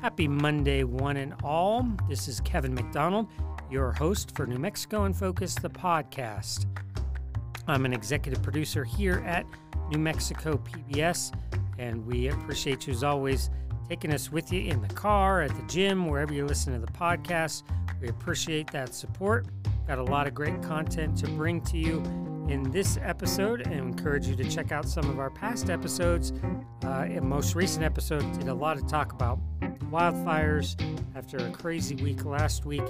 Happy Monday, one and all. This is Kevin McDonald, your host for New Mexico in Focus, the podcast. I'm an executive producer here at New Mexico PBS, and we appreciate you as always taking us with you in the car, at the gym, wherever you listen to the podcast. We appreciate that support. Got a lot of great content to bring to you in this episode and encourage you to check out some of our past episodes. Uh, most recent episode did a lot of talk about wildfires after a crazy week last week,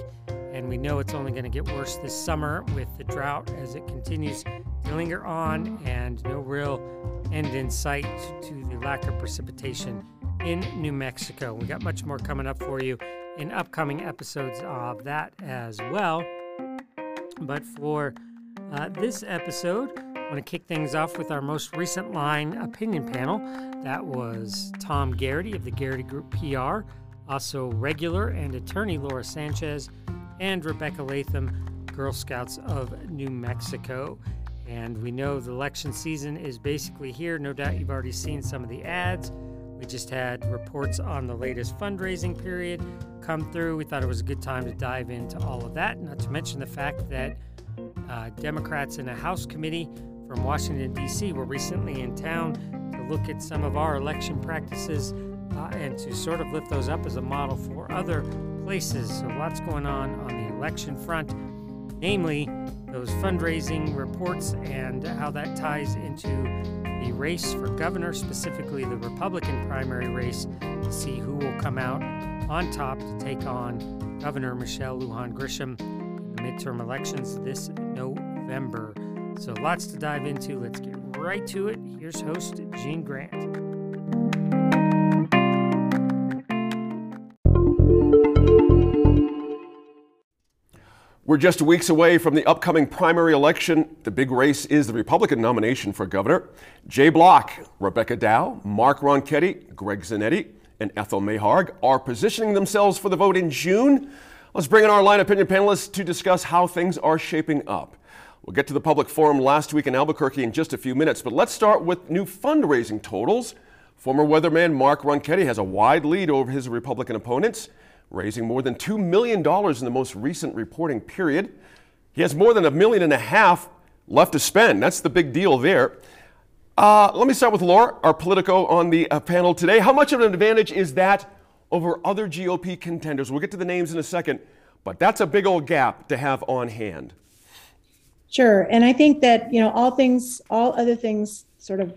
and we know it's only going to get worse this summer with the drought as it continues to linger on and no real end in sight to the lack of precipitation in New Mexico. We got much more coming up for you in upcoming episodes of that as well. But for uh, this episode, I want to kick things off with our most recent line opinion panel. That was Tom Garrity of the Garrity Group PR, also regular and attorney Laura Sanchez, and Rebecca Latham, Girl Scouts of New Mexico. And we know the election season is basically here. No doubt you've already seen some of the ads. We just had reports on the latest fundraising period come through. We thought it was a good time to dive into all of that, not to mention the fact that uh, Democrats in a House committee from Washington, D.C. were recently in town to look at some of our election practices uh, and to sort of lift those up as a model for other places. So, lots going on on the election front, namely those fundraising reports and how that ties into the race for governor, specifically the Republican primary race, to see who will come out on top to take on Governor Michelle Lujan Grisham in the midterm elections this November. So, lots to dive into. Let's get right to it. Here's host Gene Grant. We're just weeks away from the upcoming primary election. The big race is the Republican nomination for governor. Jay Block, Rebecca Dow, Mark Ronchetti, Greg Zanetti, and Ethel Maharg are positioning themselves for the vote in June. Let's bring in our line opinion panelists to discuss how things are shaping up. We'll get to the public forum last week in Albuquerque in just a few minutes, but let's start with new fundraising totals. Former weatherman Mark Ronchetti has a wide lead over his Republican opponents raising more than $2 million in the most recent reporting period. He has more than a million and a half left to spend. That's the big deal there. Uh, let me start with Laura, our Politico on the uh, panel today. How much of an advantage is that over other GOP contenders? We'll get to the names in a second, but that's a big old gap to have on hand. Sure. And I think that, you know, all things, all other things sort of,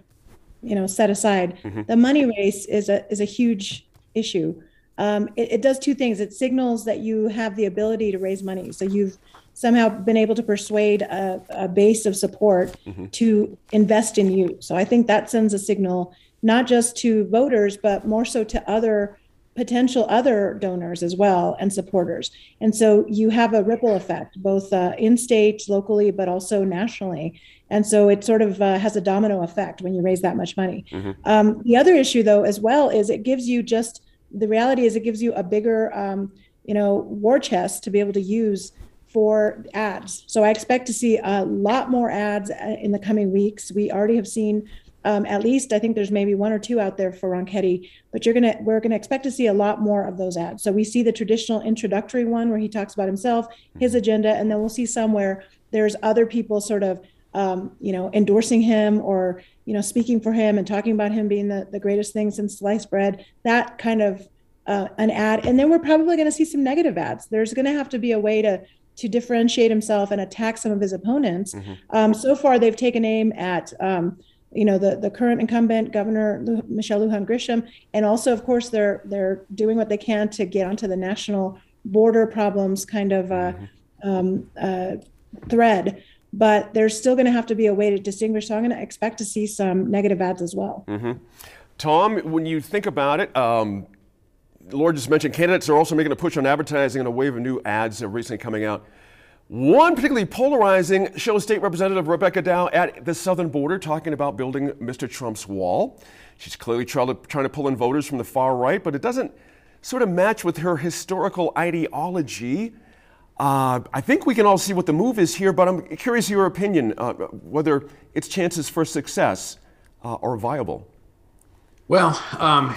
you know, set aside, mm-hmm. the money race is a, is a huge issue um, it, it, does two things. It signals that you have the ability to raise money. So you've somehow been able to persuade a, a base of support mm-hmm. to invest in you. So I think that sends a signal not just to voters, but more so to other potential other donors as well and supporters. And so you have a ripple effect, both uh, in state, locally, but also nationally. And so it sort of uh, has a domino effect when you raise that much money. Mm-hmm. Um, the other issue, though, as well, is it gives you just the reality is it gives you a bigger um, you know war chest to be able to use for ads so i expect to see a lot more ads uh, in the coming weeks we already have seen um, at least i think there's maybe one or two out there for ronchetti but you're gonna we're gonna expect to see a lot more of those ads so we see the traditional introductory one where he talks about himself his agenda and then we'll see somewhere there's other people sort of um, you know endorsing him or you know, speaking for him and talking about him being the, the greatest thing since sliced bread, that kind of uh, an ad. And then we're probably going to see some negative ads. There's going to have to be a way to to differentiate himself and attack some of his opponents. Mm-hmm. Um, so far, they've taken aim at um, you know the the current incumbent governor Michelle Lujan Grisham, and also of course they're they're doing what they can to get onto the national border problems kind of uh, mm-hmm. um, uh, thread but there's still going to have to be a way to distinguish. So I'm going to expect to see some negative ads as well. Mm-hmm. Tom, when you think about it, um, Laura just mentioned candidates are also making a push on advertising and a wave of new ads that are recently coming out. One particularly polarizing shows State Representative Rebecca Dow at the southern border talking about building Mr. Trump's wall. She's clearly trying to, trying to pull in voters from the far right, but it doesn't sort of match with her historical ideology. Uh, I think we can all see what the move is here, but I'm curious your opinion uh, whether its chances for success uh, are viable. Well, um,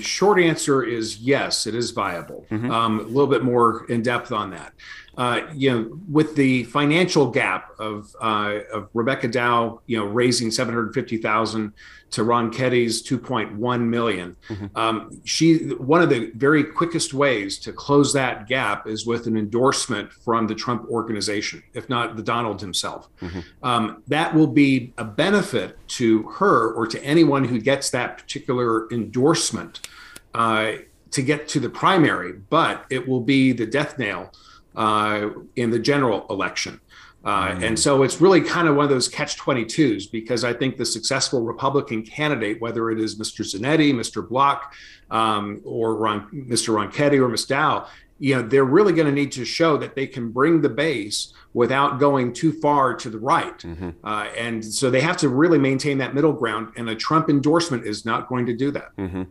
short answer is yes, it is viable. Mm-hmm. Um, a little bit more in depth on that. Uh, you know, with the financial gap of, uh, of Rebecca Dow, you know, raising seven hundred fifty thousand to Ron point one million, mm-hmm. um, she one of the very quickest ways to close that gap is with an endorsement from the Trump organization, if not the Donald himself. Mm-hmm. Um, that will be a benefit to her or to anyone who gets that particular endorsement uh, to get to the primary, but it will be the death nail in the general election. Uh, mm. And so it's really kind of one of those catch 22s because I think the successful Republican candidate, whether it is Mr. Zanetti, Mr. Block, um, or Ron, Mr. Ronchetti or Ms. Dow, you know, they're really going to need to show that they can bring the base without going too far to the right. Mm-hmm. Uh, and so they have to really maintain that middle ground. And a Trump endorsement is not going to do that. Mm-hmm.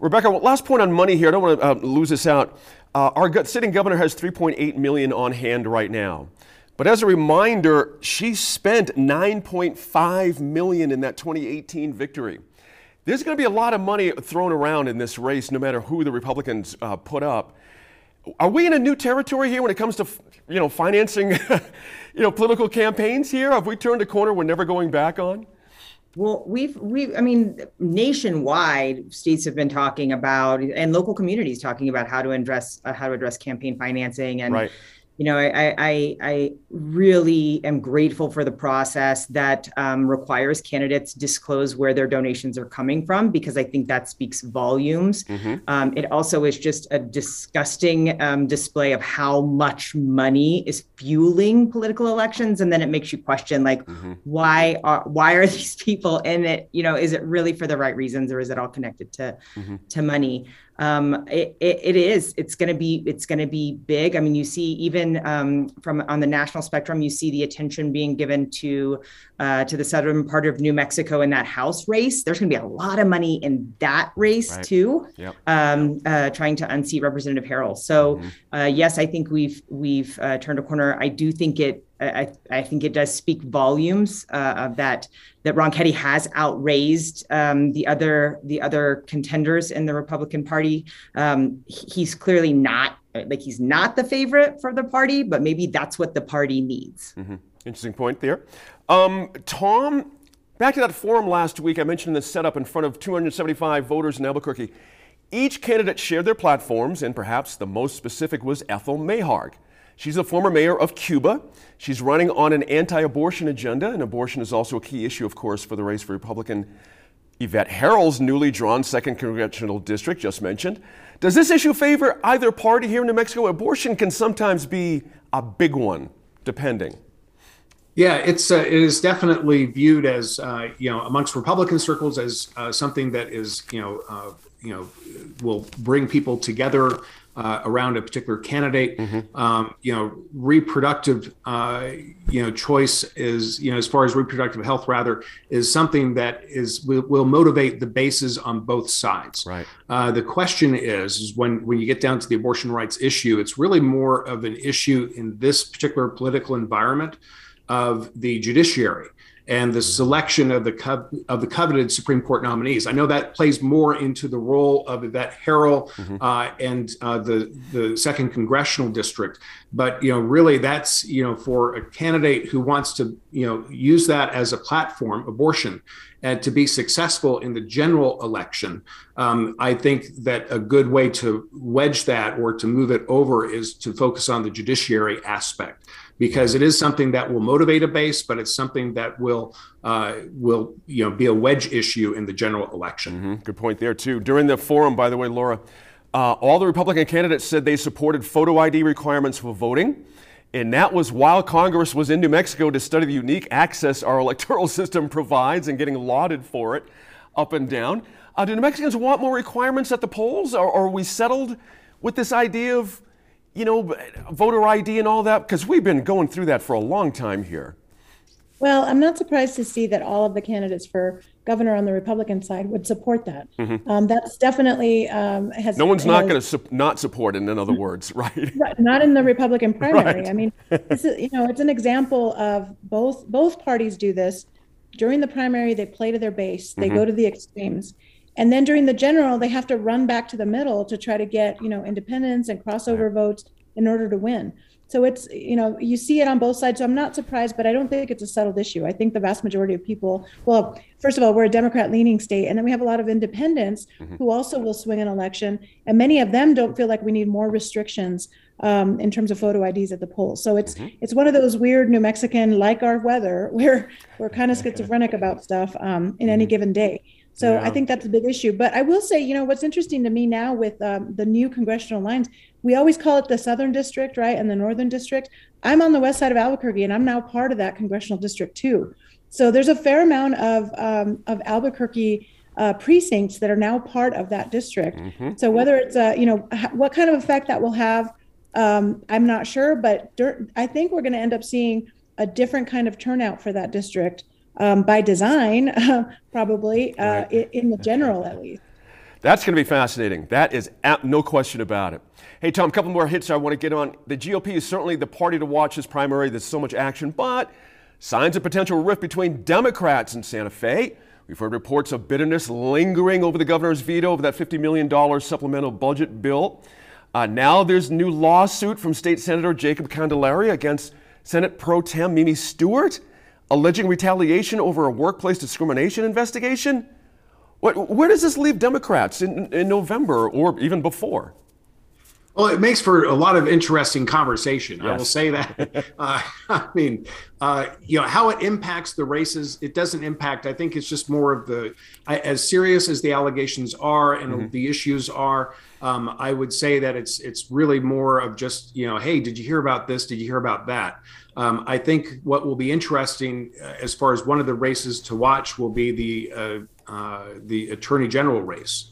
Rebecca, last point on money here. I don't want to uh, lose this out. Uh, our sitting governor has 3.8 million on hand right now. But as a reminder, she spent 9.5 million in that 2018 victory. There's going to be a lot of money thrown around in this race, no matter who the Republicans uh, put up. Are we in a new territory here when it comes to, you know, financing, you know, political campaigns here? Have we turned a corner we're never going back on? Well, we've we I mean nationwide states have been talking about and local communities talking about how to address uh, how to address campaign financing and right you know, I, I, I really am grateful for the process that um, requires candidates disclose where their donations are coming from because I think that speaks volumes. Mm-hmm. Um, it also is just a disgusting um, display of how much money is fueling political elections, and then it makes you question like, mm-hmm. why are why are these people in it? You know, is it really for the right reasons, or is it all connected to mm-hmm. to money? Um, it, it, it is it's going to be it's going to be big i mean you see even um, from on the national spectrum you see the attention being given to uh, to the southern part of new mexico in that house race there's going to be a lot of money in that race right. too yep. um, uh, trying to unseat representative herrell so mm-hmm. uh, yes i think we've we've uh, turned a corner i do think it I, I think it does speak volumes uh, that that Ronchetti has outraised um, the other the other contenders in the Republican Party. Um, he's clearly not like he's not the favorite for the party, but maybe that's what the party needs. Mm-hmm. Interesting point there. Um, Tom, back to that forum last week. I mentioned the setup in front of 275 voters in Albuquerque. Each candidate shared their platforms, and perhaps the most specific was Ethel Maharg. She's a former mayor of Cuba. She's running on an anti abortion agenda, and abortion is also a key issue, of course, for the race for Republican Yvette Herrell's newly drawn second congressional district, just mentioned. Does this issue favor either party here in New Mexico? Abortion can sometimes be a big one, depending. Yeah, it's uh, it is definitely viewed as uh, you know amongst Republican circles as uh, something that is you know uh, you know will bring people together uh, around a particular candidate. Mm-hmm. Um, you know, reproductive, uh, you know, choice is, you know, as far as reproductive health, rather, is something that is will, will motivate the bases on both sides. Right. Uh, the question is, is when when you get down to the abortion rights issue, it's really more of an issue in this particular political environment of the judiciary and the selection of the co- of the coveted Supreme Court nominees. I know that plays more into the role of Yvette Herrell mm-hmm. uh, and uh, the the second congressional district, but you know, really, that's you know, for a candidate who wants to you know use that as a platform, abortion, and to be successful in the general election. Um, I think that a good way to wedge that or to move it over is to focus on the judiciary aspect because it is something that will motivate a base, but it's something that will uh, will you know be a wedge issue in the general election. Mm-hmm. Good point there too. During the forum, by the way, Laura, uh, all the Republican candidates said they supported photo ID requirements for voting. And that was while Congress was in New Mexico to study the unique access our electoral system provides and getting lauded for it up and down. Uh, do New Mexicans want more requirements at the polls, or, or are we settled with this idea of you know, voter ID and all that? Because we've been going through that for a long time here. Well, I'm not surprised to see that all of the candidates for governor on the Republican side would support that. Mm-hmm. Um, that's definitely um, has. No one's has, not going to su- not support it. In other words, right? right? Not in the Republican primary. Right. I mean, this is you know, it's an example of both both parties do this during the primary. They play to their base. They mm-hmm. go to the extremes. And then during the general they have to run back to the middle to try to get you know independents and crossover right. votes in order to win so it's you know you see it on both sides so i'm not surprised but i don't think it's a settled issue i think the vast majority of people well first of all we're a democrat leaning state and then we have a lot of independents mm-hmm. who also will swing an election and many of them don't feel like we need more restrictions um, in terms of photo IDs at the polls. So it's mm-hmm. it's one of those weird New Mexican, like our weather, where we're kind of schizophrenic about stuff um, in any mm-hmm. given day. So yeah. I think that's a big issue. But I will say, you know, what's interesting to me now with um, the new congressional lines, we always call it the Southern District, right, and the Northern District. I'm on the west side of Albuquerque, and I'm now part of that congressional district too. So there's a fair amount of um, of Albuquerque uh, precincts that are now part of that district. Mm-hmm. So whether it's a, you know, what kind of effect that will have, um, I'm not sure, but I think we're going to end up seeing a different kind of turnout for that district um, by design, probably uh, right. in the general at least. That's going to be fascinating. That is no question about it. Hey, Tom, a couple more hits I want to get on. The GOP is certainly the party to watch this primary. There's so much action, but signs of potential rift between Democrats in Santa Fe. We've heard reports of bitterness lingering over the governor's veto of that $50 million supplemental budget bill. Uh, now there's new lawsuit from State Senator Jacob Candelaria against Senate Pro Tem Mimi Stewart alleging retaliation over a workplace discrimination investigation? What, where does this leave Democrats in, in November or even before? Well, it makes for a lot of interesting conversation. Yes. I will say that. uh, I mean, uh, you know, how it impacts the races, it doesn't impact. I think it's just more of the, as serious as the allegations are and mm-hmm. the issues are. Um, I would say that it's it's really more of just you know, hey, did you hear about this? Did you hear about that? Um, I think what will be interesting uh, as far as one of the races to watch will be the uh, uh, the attorney general race.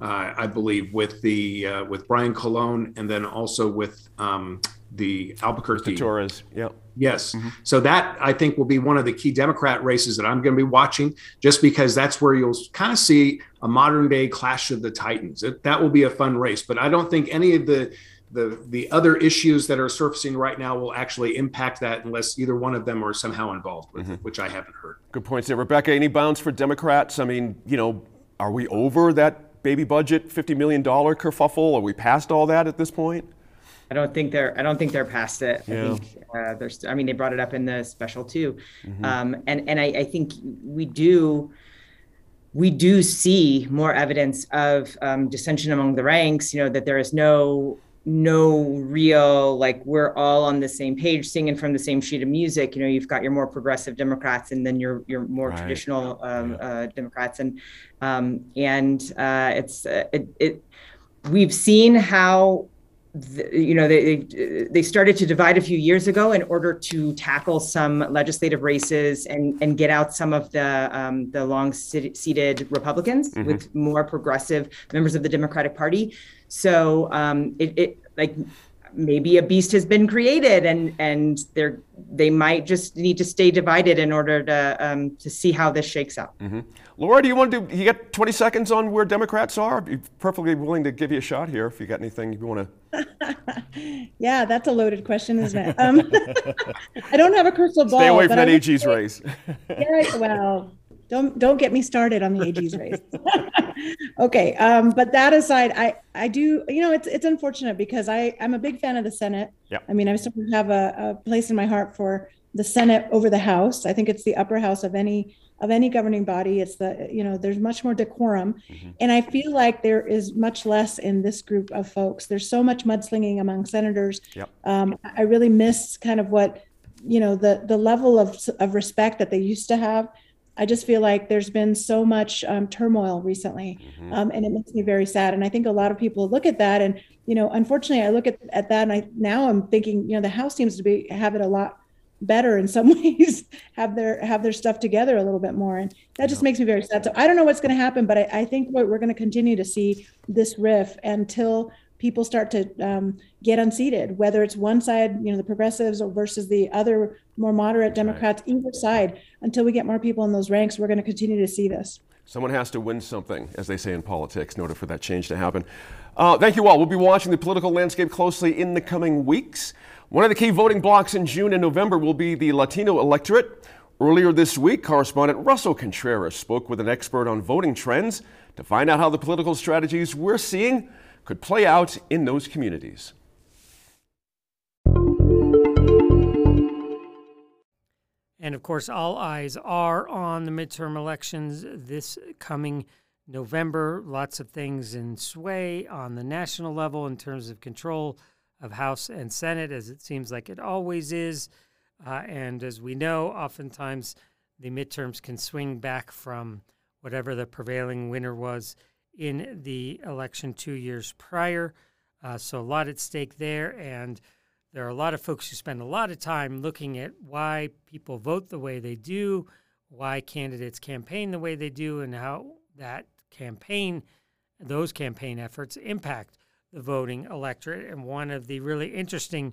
Uh, I believe with the uh, with Brian Colon and then also with um, the Albuquerque Mr. Torrez. Yeah. Yes. Mm-hmm. So that I think will be one of the key Democrat races that I'm going to be watching, just because that's where you'll kind of see a modern day clash of the titans. It, that will be a fun race, but I don't think any of the the the other issues that are surfacing right now will actually impact that unless either one of them are somehow involved with mm-hmm. it, which I haven't heard. Good points there, Rebecca. Any bounds for Democrats? I mean, you know, are we over that baby budget, fifty million dollar kerfuffle? Are we past all that at this point? I don't think they're. I don't think they're past it. Yeah. I think uh, there's. I mean, they brought it up in the special too, mm-hmm. um, and and I, I think we do we do see more evidence of um, dissension among the ranks. You know that there is no no real like we're all on the same page singing from the same sheet of music you know you've got your more progressive democrats and then your your more right. traditional um, yeah. uh, democrats and um, and uh, it's uh, it, it we've seen how the, you know they they started to divide a few years ago in order to tackle some legislative races and and get out some of the um, the long seated Republicans mm-hmm. with more progressive members of the Democratic Party. So um, it, it like maybe a beast has been created and and they're they might just need to stay divided in order to um, to see how this shakes out. Mm-hmm. Laura, do you want to do? You got 20 seconds on where Democrats are. I'd be perfectly willing to give you a shot here if you got anything you want to. yeah, that's a loaded question, isn't it? Um, I don't have a crystal ball. Stay away from that AG's race. yeah, well, don't don't get me started on the AG's race. okay, um, but that aside, I I do you know it's it's unfortunate because I I'm a big fan of the Senate. Yeah. I mean I sort of have a, a place in my heart for the Senate over the House. I think it's the upper house of any of any governing body. It's the you know there's much more decorum, mm-hmm. and I feel like there is much less in this group of folks. There's so much mudslinging among senators. Yep. Um, I really miss kind of what you know the the level of of respect that they used to have I just feel like there's been so much um, turmoil recently, mm-hmm. um, and it makes me very sad. And I think a lot of people look at that, and you know, unfortunately, I look at, at that, and I now I'm thinking, you know, the House seems to be have it a lot better in some ways, have their have their stuff together a little bit more, and that just makes me very sad. So I don't know what's going to happen, but I, I think we're, we're going to continue to see this riff until people start to um, get unseated, whether it's one side, you know, the progressives or versus the other more moderate Democrats, right. either side, until we get more people in those ranks, we're going to continue to see this. Someone has to win something, as they say in politics, in order for that change to happen. Uh, thank you all. We'll be watching the political landscape closely in the coming weeks. One of the key voting blocks in June and November will be the Latino electorate. Earlier this week, correspondent Russell Contreras spoke with an expert on voting trends to find out how the political strategies we're seeing could play out in those communities. And of course, all eyes are on the midterm elections this coming November. Lots of things in sway on the national level in terms of control of House and Senate, as it seems like it always is. Uh, and as we know, oftentimes the midterms can swing back from whatever the prevailing winner was in the election two years prior. Uh, so a lot at stake there. And there are a lot of folks who spend a lot of time looking at why people vote the way they do, why candidates campaign the way they do, and how that campaign, those campaign efforts impact the voting electorate. And one of the really interesting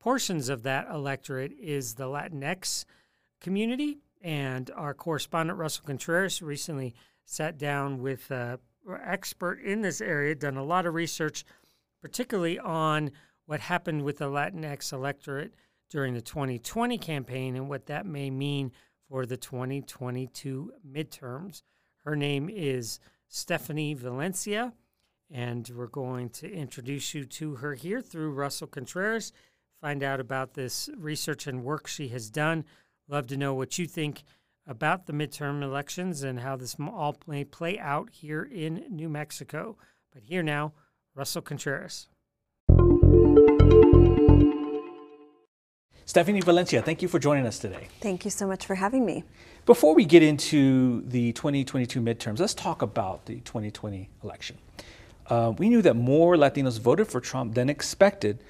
portions of that electorate is the Latinx community. And our correspondent, Russell Contreras, recently sat down with an expert in this area, done a lot of research, particularly on what happened with the Latinx electorate during the 2020 campaign and what that may mean for the 2022 midterms. Her name is Stephanie Valencia, and we're going to introduce you to her here through Russell Contreras, find out about this research and work she has done. Love to know what you think about the midterm elections and how this all may play out here in New Mexico. But here now, Russell Contreras. Stephanie Valencia, thank you for joining us today. Thank you so much for having me. Before we get into the 2022 midterms, let's talk about the 2020 election. Uh, we knew that more Latinos voted for Trump than expected,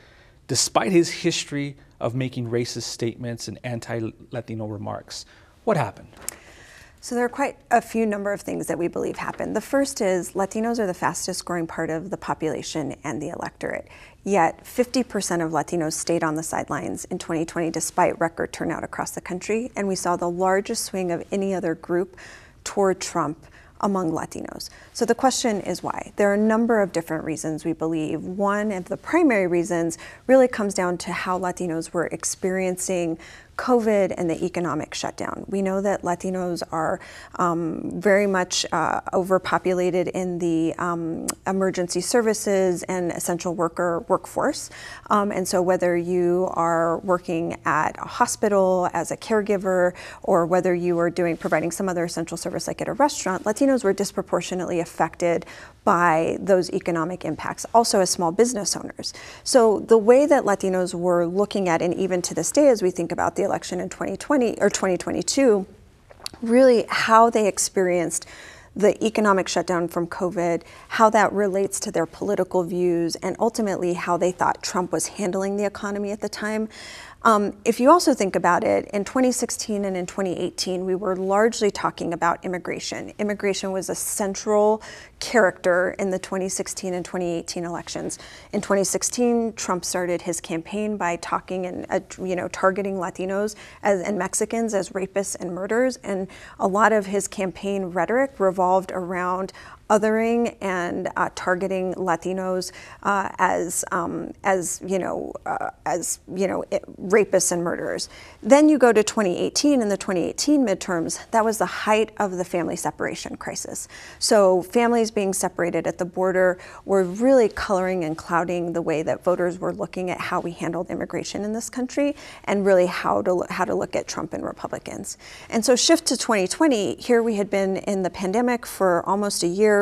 despite his history of making racist statements and anti Latino remarks. What happened? So there are quite a few number of things that we believe happened. The first is Latinos are the fastest growing part of the population and the electorate. Yet 50% of Latinos stayed on the sidelines in 2020 despite record turnout across the country, and we saw the largest swing of any other group toward Trump among Latinos. So the question is why? There are a number of different reasons we believe. One of the primary reasons really comes down to how Latinos were experiencing COVID and the economic shutdown. We know that Latinos are um, very much uh, overpopulated in the um, emergency services and essential worker workforce. Um, and so, whether you are working at a hospital as a caregiver or whether you are doing providing some other essential service like at a restaurant, Latinos were disproportionately affected by those economic impacts, also as small business owners. So the way that Latinos were looking at, and even to this day as we think about the election in 2020 or 2022, really how they experienced the economic shutdown from COVID, how that relates to their political views, and ultimately how they thought Trump was handling the economy at the time. Um, if you also think about it, in 2016 and in 2018, we were largely talking about immigration. Immigration was a central character in the 2016 and 2018 elections. In 2016, Trump started his campaign by talking and uh, you know targeting Latinos as, and Mexicans as rapists and murderers, and a lot of his campaign rhetoric revolved around othering and uh, targeting Latinos uh, as um, as you know uh, as you know it, rapists and murderers. Then you go to 2018 and the 2018 midterms. That was the height of the family separation crisis. So families being separated at the border were really coloring and clouding the way that voters were looking at how we handled immigration in this country and really how to how to look at Trump and Republicans. And so shift to 2020. Here we had been in the pandemic for almost a year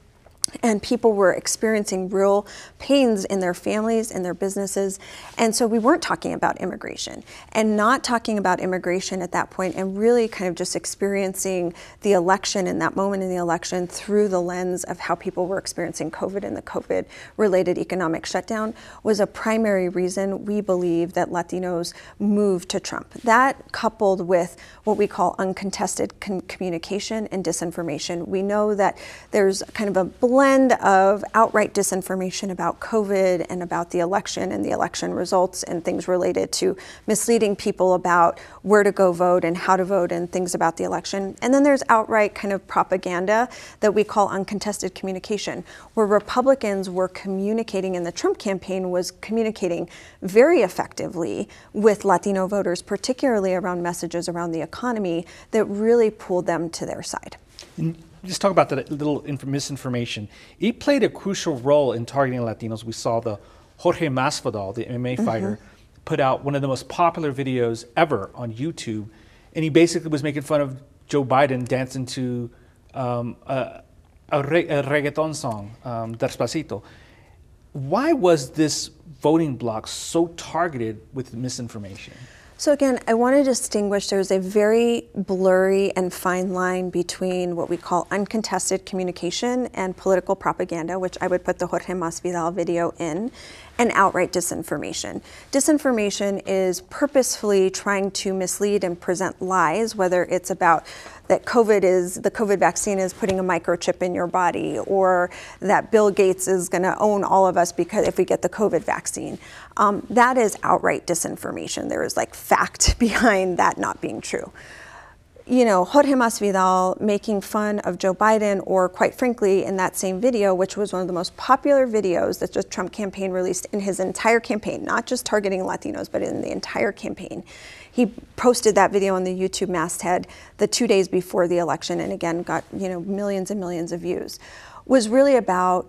and people were experiencing real pains in their families and their businesses. And so we weren't talking about immigration and not talking about immigration at that point and really kind of just experiencing the election in that moment in the election through the lens of how people were experiencing COVID and the COVID related economic shutdown was a primary reason we believe that Latinos moved to Trump. That coupled with what we call uncontested con- communication and disinformation. We know that there's kind of a blend blend of outright disinformation about COVID and about the election and the election results and things related to misleading people about where to go vote and how to vote and things about the election. And then there's outright kind of propaganda that we call uncontested communication, where Republicans were communicating and the Trump campaign was communicating very effectively with Latino voters, particularly around messages around the economy that really pulled them to their side. Just talk about that little misinformation. It played a crucial role in targeting Latinos. We saw the Jorge Masvidal, the MMA mm-hmm. fighter, put out one of the most popular videos ever on YouTube, and he basically was making fun of Joe Biden dancing to um, a, a, re- a, reggaeton song, um, Despacito. Why was this voting bloc so targeted with misinformation? So again, I want to distinguish there's a very blurry and fine line between what we call uncontested communication and political propaganda, which I would put the Jorge Masvidal video in, and outright disinformation. Disinformation is purposefully trying to mislead and present lies, whether it's about that COVID is the COVID vaccine is putting a microchip in your body, or that Bill Gates is going to own all of us because if we get the COVID vaccine. Um, that is outright disinformation. There is like fact behind that not being true you know, Jorge Masvidal making fun of Joe Biden, or quite frankly, in that same video, which was one of the most popular videos that the Trump campaign released in his entire campaign, not just targeting Latinos, but in the entire campaign. He posted that video on the YouTube masthead the two days before the election, and again got you know millions and millions of views. Was really about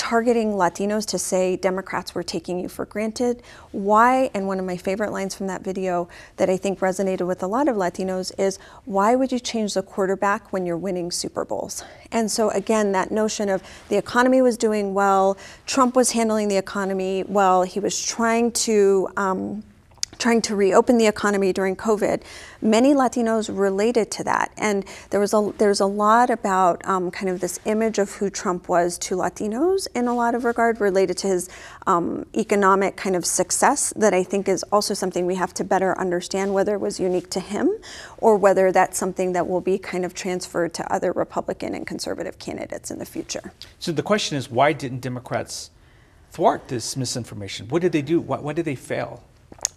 targeting Latinos to say Democrats were taking you for granted. Why, and one of my favorite lines from that video that I think resonated with a lot of Latinos is, why would you change the quarterback when you're winning Super Bowls? And so, again, that notion of the economy was doing well, Trump was handling the economy well, he was trying to. Um, trying to reopen the economy during COVID, many Latinos related to that. And there was a, there's a lot about um, kind of this image of who Trump was to Latinos in a lot of regard related to his um, economic kind of success that I think is also something we have to better understand whether it was unique to him or whether that's something that will be kind of transferred to other Republican and conservative candidates in the future. So the question is why didn't Democrats thwart this misinformation? What did they do? Why, why did they fail?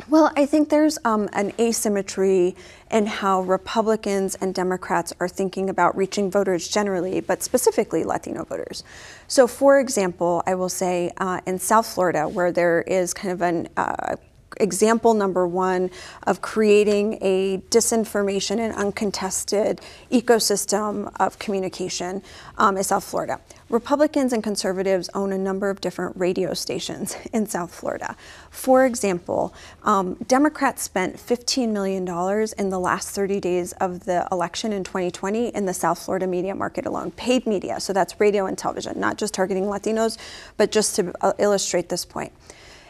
Well, I think there's um, an asymmetry in how Republicans and Democrats are thinking about reaching voters generally, but specifically Latino voters. So, for example, I will say uh, in South Florida, where there is kind of an uh, example number one of creating a disinformation and uncontested ecosystem of communication um, is South Florida. Republicans and conservatives own a number of different radio stations in South Florida. For example, um, Democrats spent $15 million in the last 30 days of the election in 2020 in the South Florida media market alone, paid media. So that's radio and television, not just targeting Latinos, but just to uh, illustrate this point.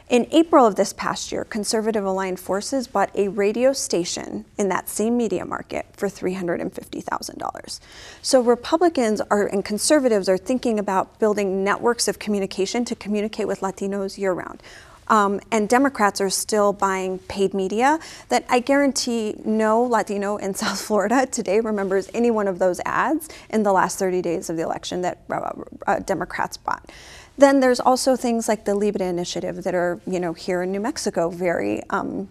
In April of this past year, conservative aligned forces bought a radio station in that same media market for $350,000. So Republicans are and conservatives are thinking about building networks of communication to communicate with Latinos year round. Um, and Democrats are still buying paid media that I guarantee no Latino in South Florida today remembers any one of those ads in the last 30 days of the election that uh, uh, Democrats bought. Then there's also things like the Libre Initiative that are, you know, here in New Mexico very um,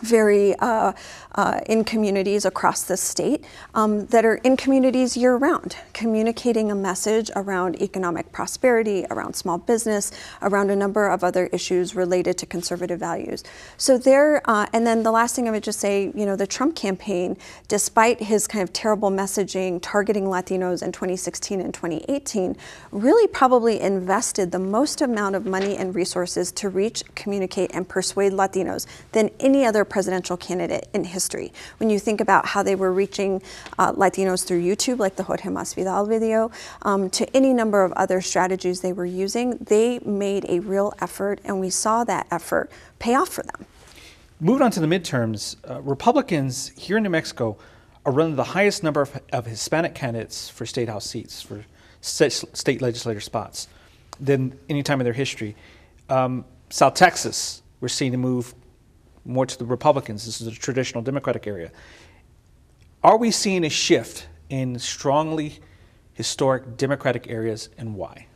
very uh, uh, in communities across the state um, that are in communities year round, communicating a message around economic prosperity, around small business, around a number of other issues related to conservative values. So there, uh, and then the last thing I would just say, you know, the Trump campaign, despite his kind of terrible messaging targeting Latinos in 2016 and 2018, really probably invested the most amount of money and resources to reach, communicate, and persuade Latinos than any other presidential candidate in history. When you think about how they were reaching uh, Latinos through YouTube, like the Jorge Masvidal video, um, to any number of other strategies they were using, they made a real effort, and we saw that effort pay off for them. Moving on to the midterms, uh, Republicans here in New Mexico are running the highest number of, of Hispanic candidates for state house seats, for state, state legislator spots, than any time in their history. Um, South Texas, we're seeing a move more to the Republicans. This is a traditional Democratic area. Are we seeing a shift in strongly historic Democratic areas and why?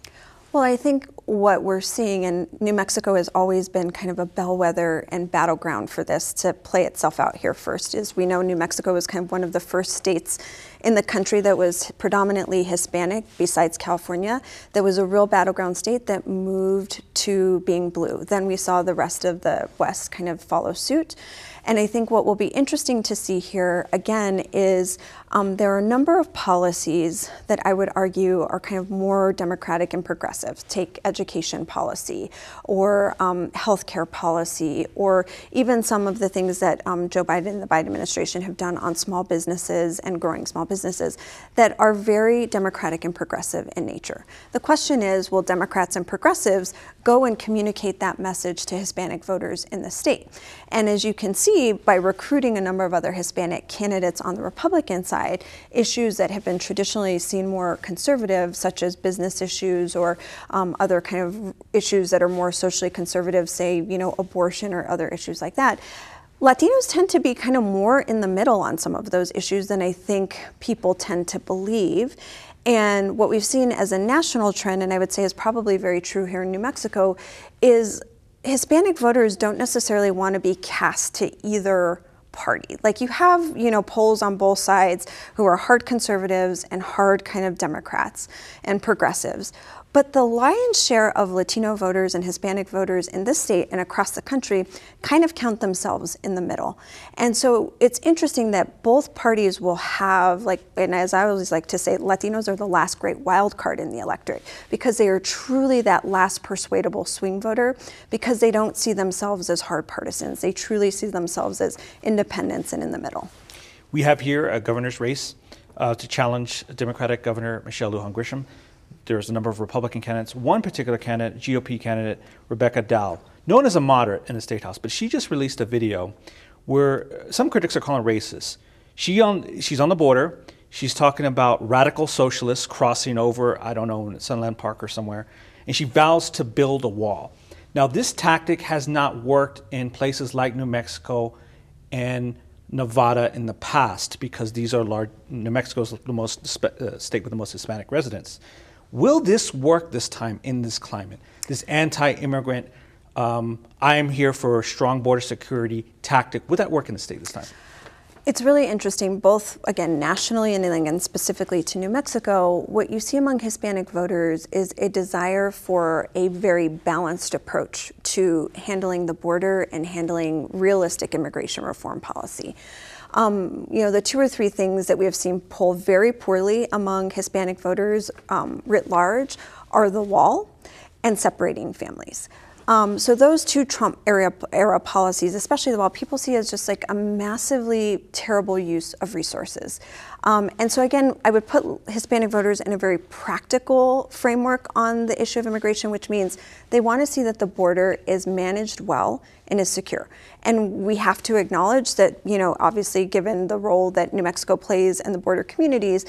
Well, I think what we're seeing, and New Mexico has always been kind of a bellwether and battleground for this to play itself out here first, is we know New Mexico was kind of one of the first states in the country that was predominantly Hispanic, besides California, that was a real battleground state that moved to being blue. Then we saw the rest of the West kind of follow suit. And I think what will be interesting to see here again is um, there are a number of policies that I would argue are kind of more democratic and progressive. Take education policy or um, healthcare policy, or even some of the things that um, Joe Biden and the Biden administration have done on small businesses and growing small businesses that are very democratic and progressive in nature. The question is will Democrats and progressives go and communicate that message to Hispanic voters in the state? And as you can see, by recruiting a number of other Hispanic candidates on the Republican side, issues that have been traditionally seen more conservative, such as business issues or um, other kind of issues that are more socially conservative, say, you know, abortion or other issues like that. Latinos tend to be kind of more in the middle on some of those issues than I think people tend to believe. And what we've seen as a national trend, and I would say is probably very true here in New Mexico, is Hispanic voters don't necessarily want to be cast to either party. Like you have, you know, polls on both sides who are hard conservatives and hard kind of Democrats and progressives. But the lion's share of Latino voters and Hispanic voters in this state and across the country kind of count themselves in the middle. And so it's interesting that both parties will have, like, and as I always like to say, Latinos are the last great wild card in the electorate because they are truly that last persuadable swing voter because they don't see themselves as hard partisans. They truly see themselves as independents and in the middle. We have here a governor's race uh, to challenge Democratic Governor Michelle Lujan Grisham there's a number of Republican candidates. One particular candidate, GOP candidate, Rebecca Dow, known as a moderate in the state house, but she just released a video where some critics are calling racist. She on she's on the border. She's talking about radical socialists crossing over, I don't know, Sunland Park or somewhere, and she vows to build a wall. Now, this tactic has not worked in places like New Mexico and Nevada in the past because these are large. New Mexico is the most uh, state with the most Hispanic residents. Will this work this time in this climate? This anti immigrant, um, I am here for strong border security tactic. Would that work in the state this time? It's really interesting, both again nationally and and specifically to New Mexico. What you see among Hispanic voters is a desire for a very balanced approach to handling the border and handling realistic immigration reform policy. Um, you know, the two or three things that we have seen poll very poorly among Hispanic voters um, writ large are the wall and separating families. Um, so those two Trump era, era policies, especially the wall, people see as just like a massively terrible use of resources. Um, and so again, I would put Hispanic voters in a very practical framework on the issue of immigration, which means they want to see that the border is managed well and is secure. And we have to acknowledge that, you know, obviously given the role that New Mexico plays in the border communities,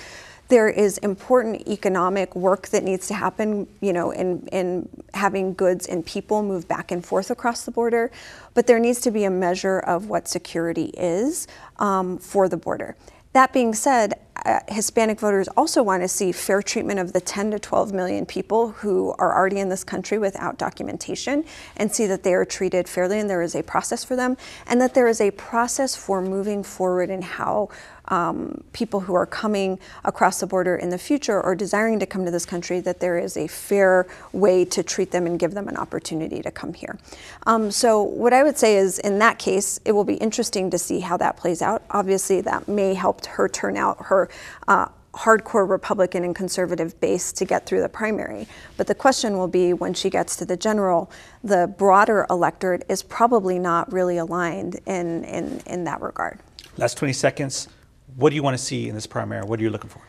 there is important economic work that needs to happen, you know, in, in having goods and people move back and forth across the border. But there needs to be a measure of what security is um, for the border. That being said, uh, Hispanic voters also want to see fair treatment of the 10 to 12 million people who are already in this country without documentation and see that they are treated fairly and there is a process for them and that there is a process for moving forward in how um, people who are coming across the border in the future or desiring to come to this country, that there is a fair way to treat them and give them an opportunity to come here. Um, so, what I would say is, in that case, it will be interesting to see how that plays out. Obviously, that may help her turn out her. Uh, hardcore Republican and conservative base to get through the primary. But the question will be when she gets to the general, the broader electorate is probably not really aligned in, in, in that regard. Last 20 seconds. What do you want to see in this primary? What are you looking for?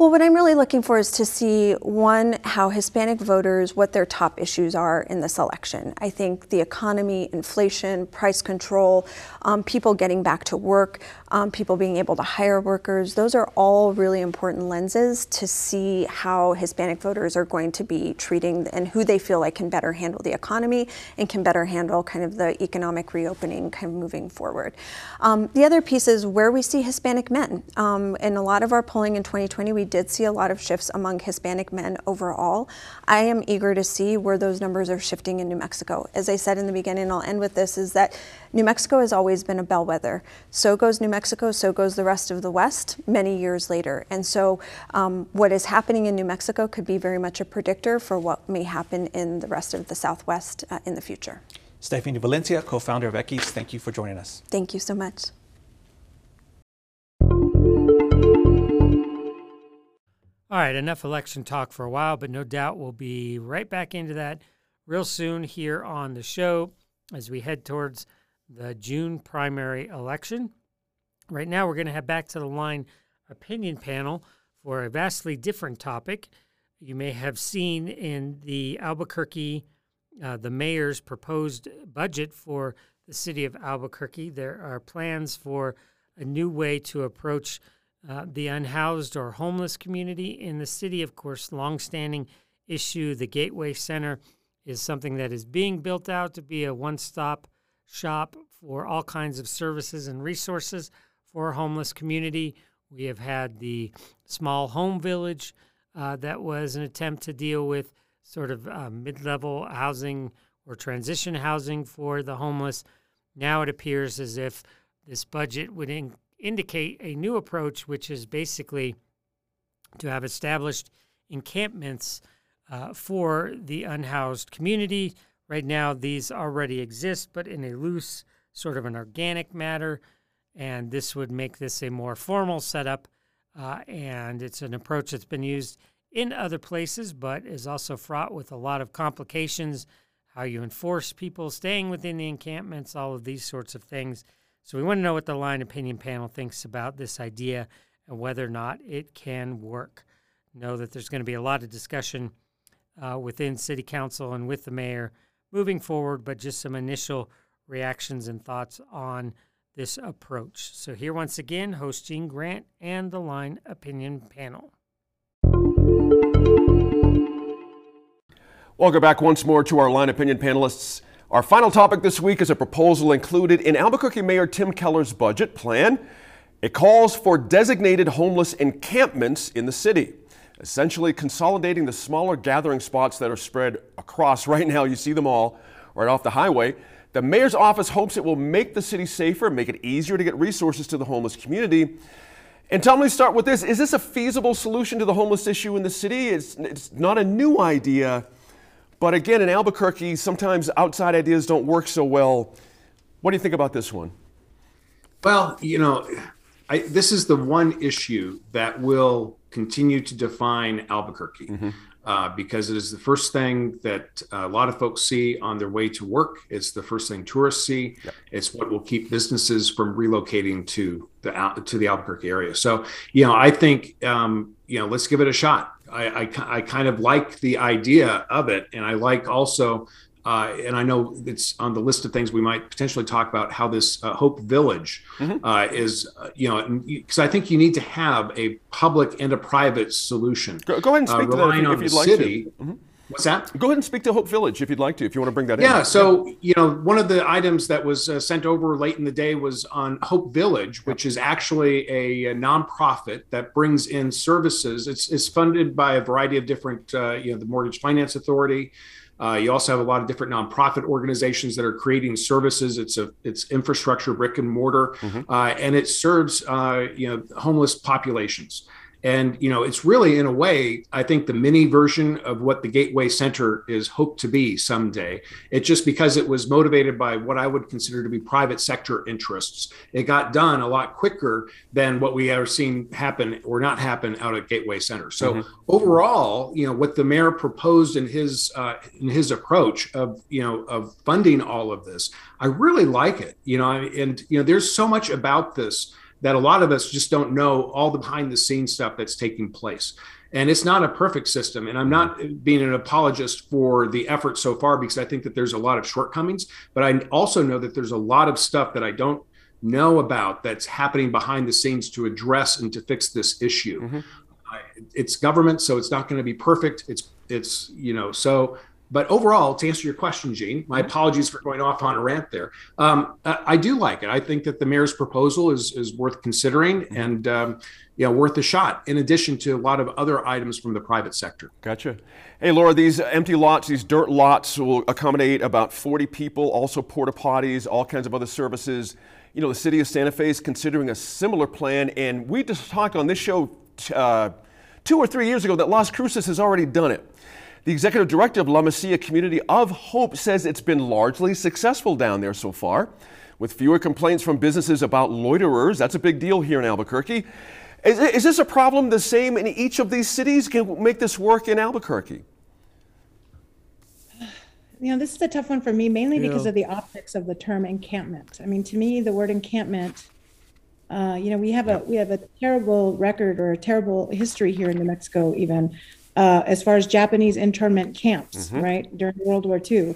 Well, what I'm really looking for is to see one, how Hispanic voters, what their top issues are in this election. I think the economy, inflation, price control, um, people getting back to work, um, people being able to hire workers. Those are all really important lenses to see how Hispanic voters are going to be treating and who they feel like can better handle the economy and can better handle kind of the economic reopening kind of moving forward. Um, the other piece is where we see Hispanic men. Um, in a lot of our polling in 2020, we did see a lot of shifts among Hispanic men overall. I am eager to see where those numbers are shifting in New Mexico. As I said in the beginning, I'll end with this, is that New Mexico has always been a bellwether. So goes New Mexico, so goes the rest of the West many years later. And so um, what is happening in New Mexico could be very much a predictor for what may happen in the rest of the Southwest uh, in the future. Stephanie Valencia, co-founder of Equis, thank you for joining us. Thank you so much. All right, enough election talk for a while, but no doubt we'll be right back into that real soon here on the show as we head towards the June primary election. Right now, we're going to head back to the line opinion panel for a vastly different topic. You may have seen in the Albuquerque, uh, the mayor's proposed budget for the city of Albuquerque. There are plans for a new way to approach uh, the unhoused or homeless community in the city. Of course, longstanding issue. The Gateway Center is something that is being built out to be a one-stop shop for all kinds of services and resources for a homeless community. We have had the small home village uh, that was an attempt to deal with sort of uh, mid level housing or transition housing for the homeless. Now it appears as if this budget would in- indicate a new approach, which is basically to have established encampments uh, for the unhoused community Right now, these already exist, but in a loose, sort of an organic matter. And this would make this a more formal setup. Uh, and it's an approach that's been used in other places, but is also fraught with a lot of complications how you enforce people staying within the encampments, all of these sorts of things. So, we want to know what the line opinion panel thinks about this idea and whether or not it can work. Know that there's going to be a lot of discussion uh, within City Council and with the mayor moving forward, but just some initial reactions and thoughts on this approach. So, here once again, host Gene Grant and the Line Opinion Panel. Welcome back once more to our Line Opinion panelists. Our final topic this week is a proposal included in Albuquerque Mayor Tim Keller's budget plan. It calls for designated homeless encampments in the city essentially consolidating the smaller gathering spots that are spread across. Right now, you see them all right off the highway. The mayor's office hopes it will make the city safer, make it easier to get resources to the homeless community. And tell me, start with this. Is this a feasible solution to the homeless issue in the city? It's, it's not a new idea. But again, in Albuquerque, sometimes outside ideas don't work so well. What do you think about this one? Well, you know, I, this is the one issue that will continue to define Albuquerque mm-hmm. uh, because it is the first thing that a lot of folks see on their way to work. It's the first thing tourists see. Yep. It's what will keep businesses from relocating to the to the Albuquerque area. So, you know, I think um, you know, let's give it a shot. I, I, I kind of like the idea of it, and I like also uh, and I know it's on the list of things we might potentially talk about how this uh, Hope Village mm-hmm. uh, is, uh, you know, because I think you need to have a public and a private solution. Go, go ahead and speak to that if, if you'd like city. to. Mm-hmm. What's that? Go ahead and speak to Hope Village if you'd like to, if you want to bring that yeah, in. Yeah, so you know, one of the items that was uh, sent over late in the day was on Hope Village, which is actually a, a nonprofit that brings in services. It's, it's funded by a variety of different, uh, you know, the Mortgage Finance Authority. Uh, you also have a lot of different nonprofit organizations that are creating services. It's a it's infrastructure, brick and mortar, mm-hmm. uh, and it serves uh, you know homeless populations. And you know, it's really in a way, I think the mini version of what the Gateway Center is hoped to be someday. It just because it was motivated by what I would consider to be private sector interests, it got done a lot quicker than what we are seeing happen or not happen out at Gateway Center. So mm-hmm. overall, you know, what the mayor proposed in his uh, in his approach of you know of funding all of this, I really like it. You know, and you know, there's so much about this that a lot of us just don't know all the behind the scenes stuff that's taking place. And it's not a perfect system. And I'm not being an apologist for the effort so far because I think that there's a lot of shortcomings. But I also know that there's a lot of stuff that I don't know about that's happening behind the scenes to address and to fix this issue. Mm-hmm. It's government, so it's not going to be perfect. It's it's you know so. But overall, to answer your question, Gene, my mm-hmm. apologies for going off on a rant there. Um, I, do like it. I think that the mayor's proposal is is worth considering mm-hmm. and um, you know worth a shot. In addition to a lot of other items from the private sector. Gotcha. Hey, Laura, these empty lots, these dirt lots, will accommodate about 40 people. Also, porta potties, all kinds of other services you know, the city of Santa Fe is considering a similar plan, and we just talked on this show uh, two or three years ago that Las Cruces has already done it. The executive director of La Mesilla Community of Hope says it's been largely successful down there so far, with fewer complaints from businesses about loiterers. That's a big deal here in Albuquerque. Is, is this a problem the same in each of these cities? Can make this work in Albuquerque? you know, this is a tough one for me, mainly yeah. because of the optics of the term encampment. I mean, to me, the word encampment, uh, you know, we have a we have a terrible record or a terrible history here in New Mexico, even uh, as far as Japanese internment camps, mm-hmm. right during World War II.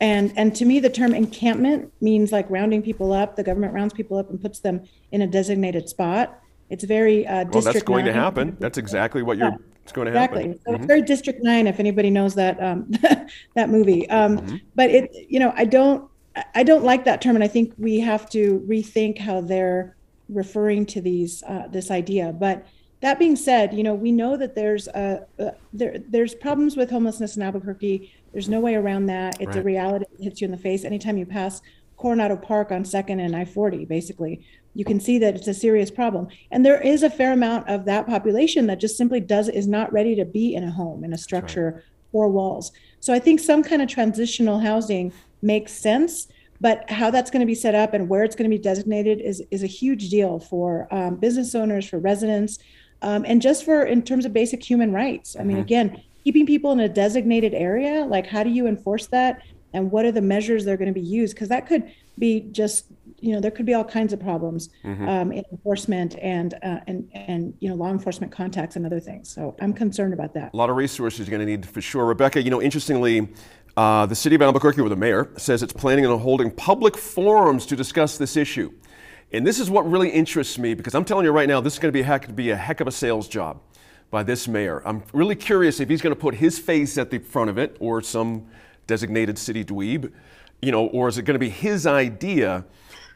And and to me, the term encampment means like rounding people up. The government rounds people up and puts them in a designated spot. It's very uh, well. That's going to happen. That's exactly what you're it's going to exactly. happen. So mm-hmm. it's very District Nine, if anybody knows that um, that movie. Um, mm-hmm. But it, you know, I don't, I don't like that term, and I think we have to rethink how they're referring to these uh, this idea. But that being said, you know, we know that there's a, uh, there there's problems with homelessness in Albuquerque. There's no way around that. It's right. a reality that hits you in the face anytime you pass Coronado Park on Second and I-40. Basically, you can see that it's a serious problem and there is a fair amount of that population that just simply does is not ready to be in a home in a structure right. four walls so i think some kind of transitional housing makes sense but how that's going to be set up and where it's going to be designated is is a huge deal for um, business owners for residents um, and just for in terms of basic human rights i mean mm-hmm. again keeping people in a designated area like how do you enforce that and what are the measures that are going to be used because that could be just you know there could be all kinds of problems mm-hmm. um, in enforcement and uh, and and you know law enforcement contacts and other things. So I'm concerned about that. A lot of resources you're going to need for sure, Rebecca. You know, interestingly. Uh, the city of Albuquerque, with the mayor, says it's planning on holding public forums to discuss this issue. And this is what really interests me because I'm telling you right now, this is going to be a heck, be a heck of a sales job by this mayor. I'm really curious if he's going to put his face at the front of it or some designated city dweeb, you know, or is it going to be his idea?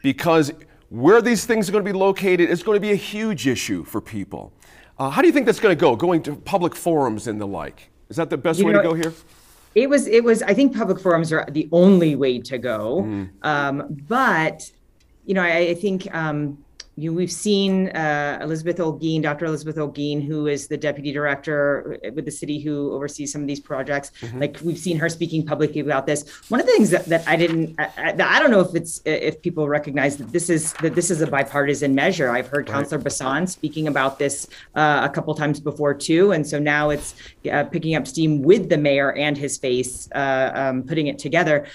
because where these things are going to be located is going to be a huge issue for people. Uh, how do you think that's going to go, going to public forums and the like? Is that the best you way know, to go here? It was, it was, I think public forums are the only way to go. Mm. Um, but, you know, I, I think, um, you, we've seen uh, Elizabeth Olguin, Dr. Elizabeth Olguin, who is the deputy director with the city who oversees some of these projects. Mm-hmm. Like we've seen her speaking publicly about this. One of the things that, that I didn't, I, I, don't know if it's if people recognize that this is that this is a bipartisan measure. I've heard right. Councilor Bassan speaking about this uh, a couple times before too, and so now it's uh, picking up steam with the mayor and his face uh, um, putting it together.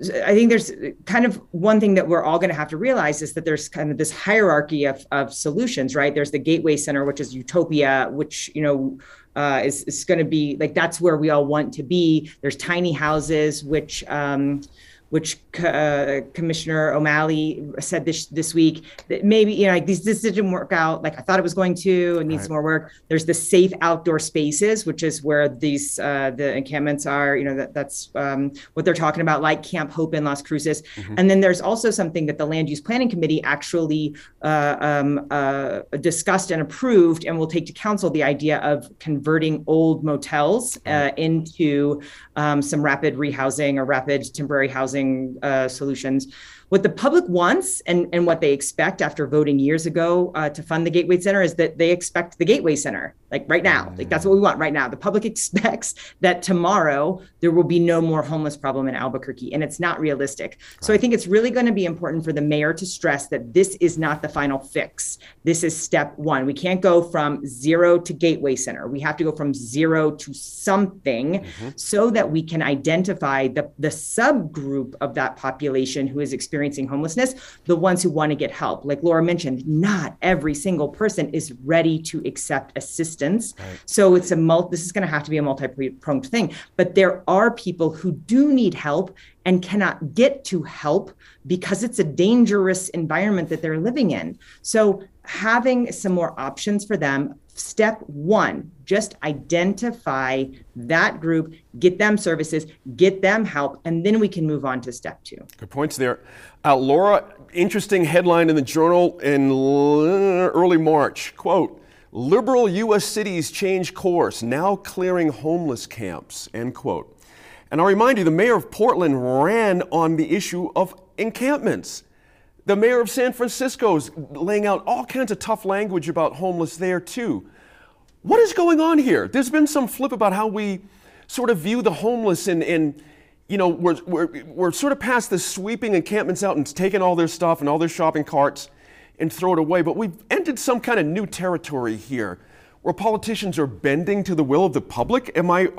I think there's kind of one thing that we're all going to have to realize is that there's kind of this hierarchy of, of solutions, right? There's the Gateway Center, which is utopia, which, you know, uh, is, is going to be like that's where we all want to be. There's tiny houses, which, um, which uh, Commissioner O'Malley said this this week that maybe you know like this this didn't work out like I thought it was going to. It needs right. more work. There's the safe outdoor spaces, which is where these uh, the encampments are. You know that that's um, what they're talking about, like Camp Hope in Las Cruces. Mm-hmm. And then there's also something that the Land Use Planning Committee actually uh, um, uh, discussed and approved, and will take to council the idea of converting old motels uh, into um, some rapid rehousing or rapid temporary housing uh, solutions what the public wants and, and what they expect after voting years ago uh, to fund the Gateway Center is that they expect the Gateway Center, like right now. Like that's what we want right now. The public expects that tomorrow there will be no more homeless problem in Albuquerque, and it's not realistic. Right. So I think it's really going to be important for the mayor to stress that this is not the final fix. This is step one. We can't go from zero to Gateway Center. We have to go from zero to something mm-hmm. so that we can identify the, the subgroup of that population who is experiencing experiencing homelessness, the ones who want to get help. Like Laura mentioned, not every single person is ready to accept assistance. Right. So it's a multi, this is going to have to be a multi-pronged thing. But there are people who do need help and cannot get to help because it's a dangerous environment that they're living in. So having some more options for them step one just identify that group get them services get them help and then we can move on to step two. Good points there. Uh, laura interesting headline in the journal in early march. Quote liberal u.s cities change course now clearing homeless camps end quote. And i'll remind you the mayor of portland ran on the issue of encampments the mayor of San Francisco is laying out all kinds of tough language about homeless there, too. What is going on here? There's been some flip about how we sort of view the homeless and, and you know, we're, we're, we're sort of past the sweeping encampments out and taking all their stuff and all their shopping carts and throw it away. But we've entered some kind of new territory here where politicians are bending to the will of the public. Am I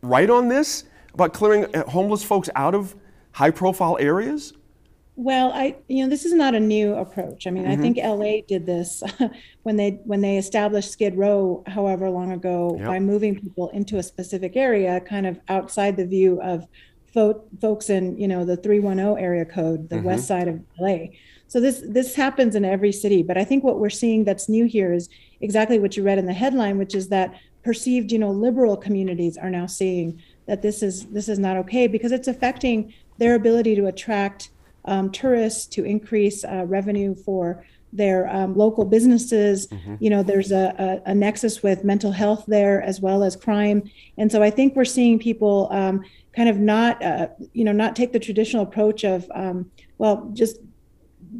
right on this about clearing uh, homeless folks out of high profile areas? Well, I you know this is not a new approach. I mean, mm-hmm. I think LA did this when they when they established Skid Row, however long ago, yep. by moving people into a specific area, kind of outside the view of fo- folks in you know the 310 area code, the mm-hmm. west side of LA. So this this happens in every city, but I think what we're seeing that's new here is exactly what you read in the headline, which is that perceived you know liberal communities are now seeing that this is this is not okay because it's affecting their ability to attract um, tourists to increase uh, revenue for their um, local businesses. Mm-hmm. You know, there's a, a, a, nexus with mental health there as well as crime. And so I think we're seeing people um, kind of not, uh, you know, not take the traditional approach of, um, well, just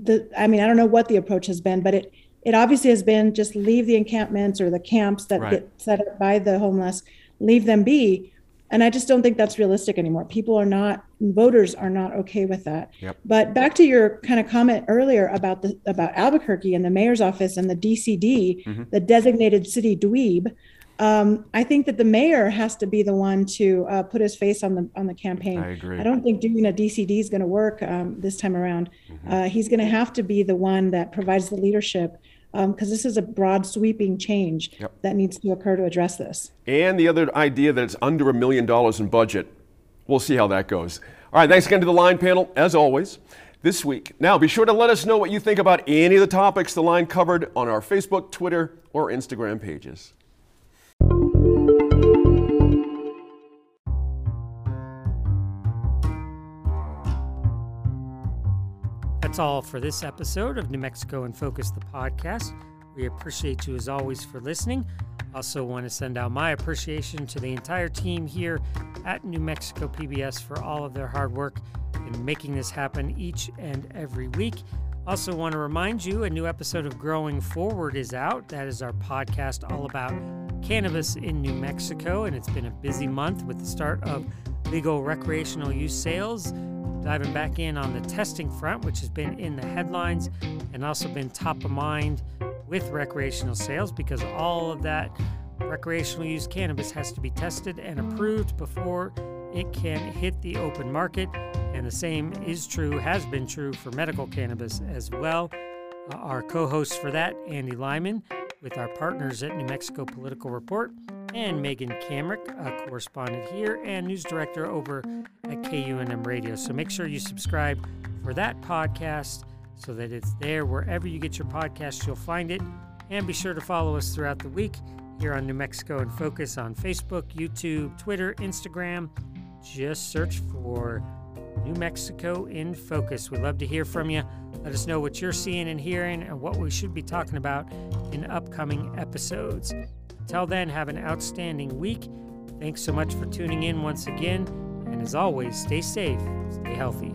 the, I mean, I don't know what the approach has been, but it, it obviously has been just leave the encampments or the camps that right. get set up by the homeless, leave them be. And I just don't think that's realistic anymore. People are not, voters are not okay with that. Yep. But back to your kind of comment earlier about the about Albuquerque and the mayor's office and the DCD, mm-hmm. the designated city dweeb. Um, I think that the mayor has to be the one to uh, put his face on the on the campaign. I agree. I don't think doing a DCD is going to work um, this time around. Mm-hmm. Uh, he's going to have to be the one that provides the leadership because um, this is a broad sweeping change yep. that needs to occur to address this. And the other idea that it's under a million dollars in budget. We'll see how that goes. All right, thanks again to the line panel, as always, this week. Now, be sure to let us know what you think about any of the topics the line covered on our Facebook, Twitter, or Instagram pages. That's all for this episode of New Mexico in Focus, the podcast. We appreciate you as always for listening. Also, want to send out my appreciation to the entire team here at New Mexico PBS for all of their hard work in making this happen each and every week. Also, want to remind you a new episode of Growing Forward is out. That is our podcast all about cannabis in New Mexico, and it's been a busy month with the start of legal recreational use sales diving back in on the testing front, which has been in the headlines and also been top of mind with recreational sales because all of that recreational use cannabis has to be tested and approved before it can hit the open market. And the same is true, has been true for medical cannabis as well. Uh, our co hosts for that, Andy Lyman, with our partners at New Mexico Political Report, and mm-hmm. Megan Kamerick, a correspondent here and news director over at KUNM Radio. So make sure you subscribe for that podcast so that it's there wherever you get your podcasts, you'll find it. And be sure to follow us throughout the week here on New Mexico in Focus on Facebook, YouTube, Twitter, Instagram. Just search for New Mexico in Focus. We'd love to hear from you. Let us know what you're seeing and hearing and what we should be talking about in upcoming episodes. Until then, have an outstanding week. Thanks so much for tuning in once again. And as always, stay safe, stay healthy.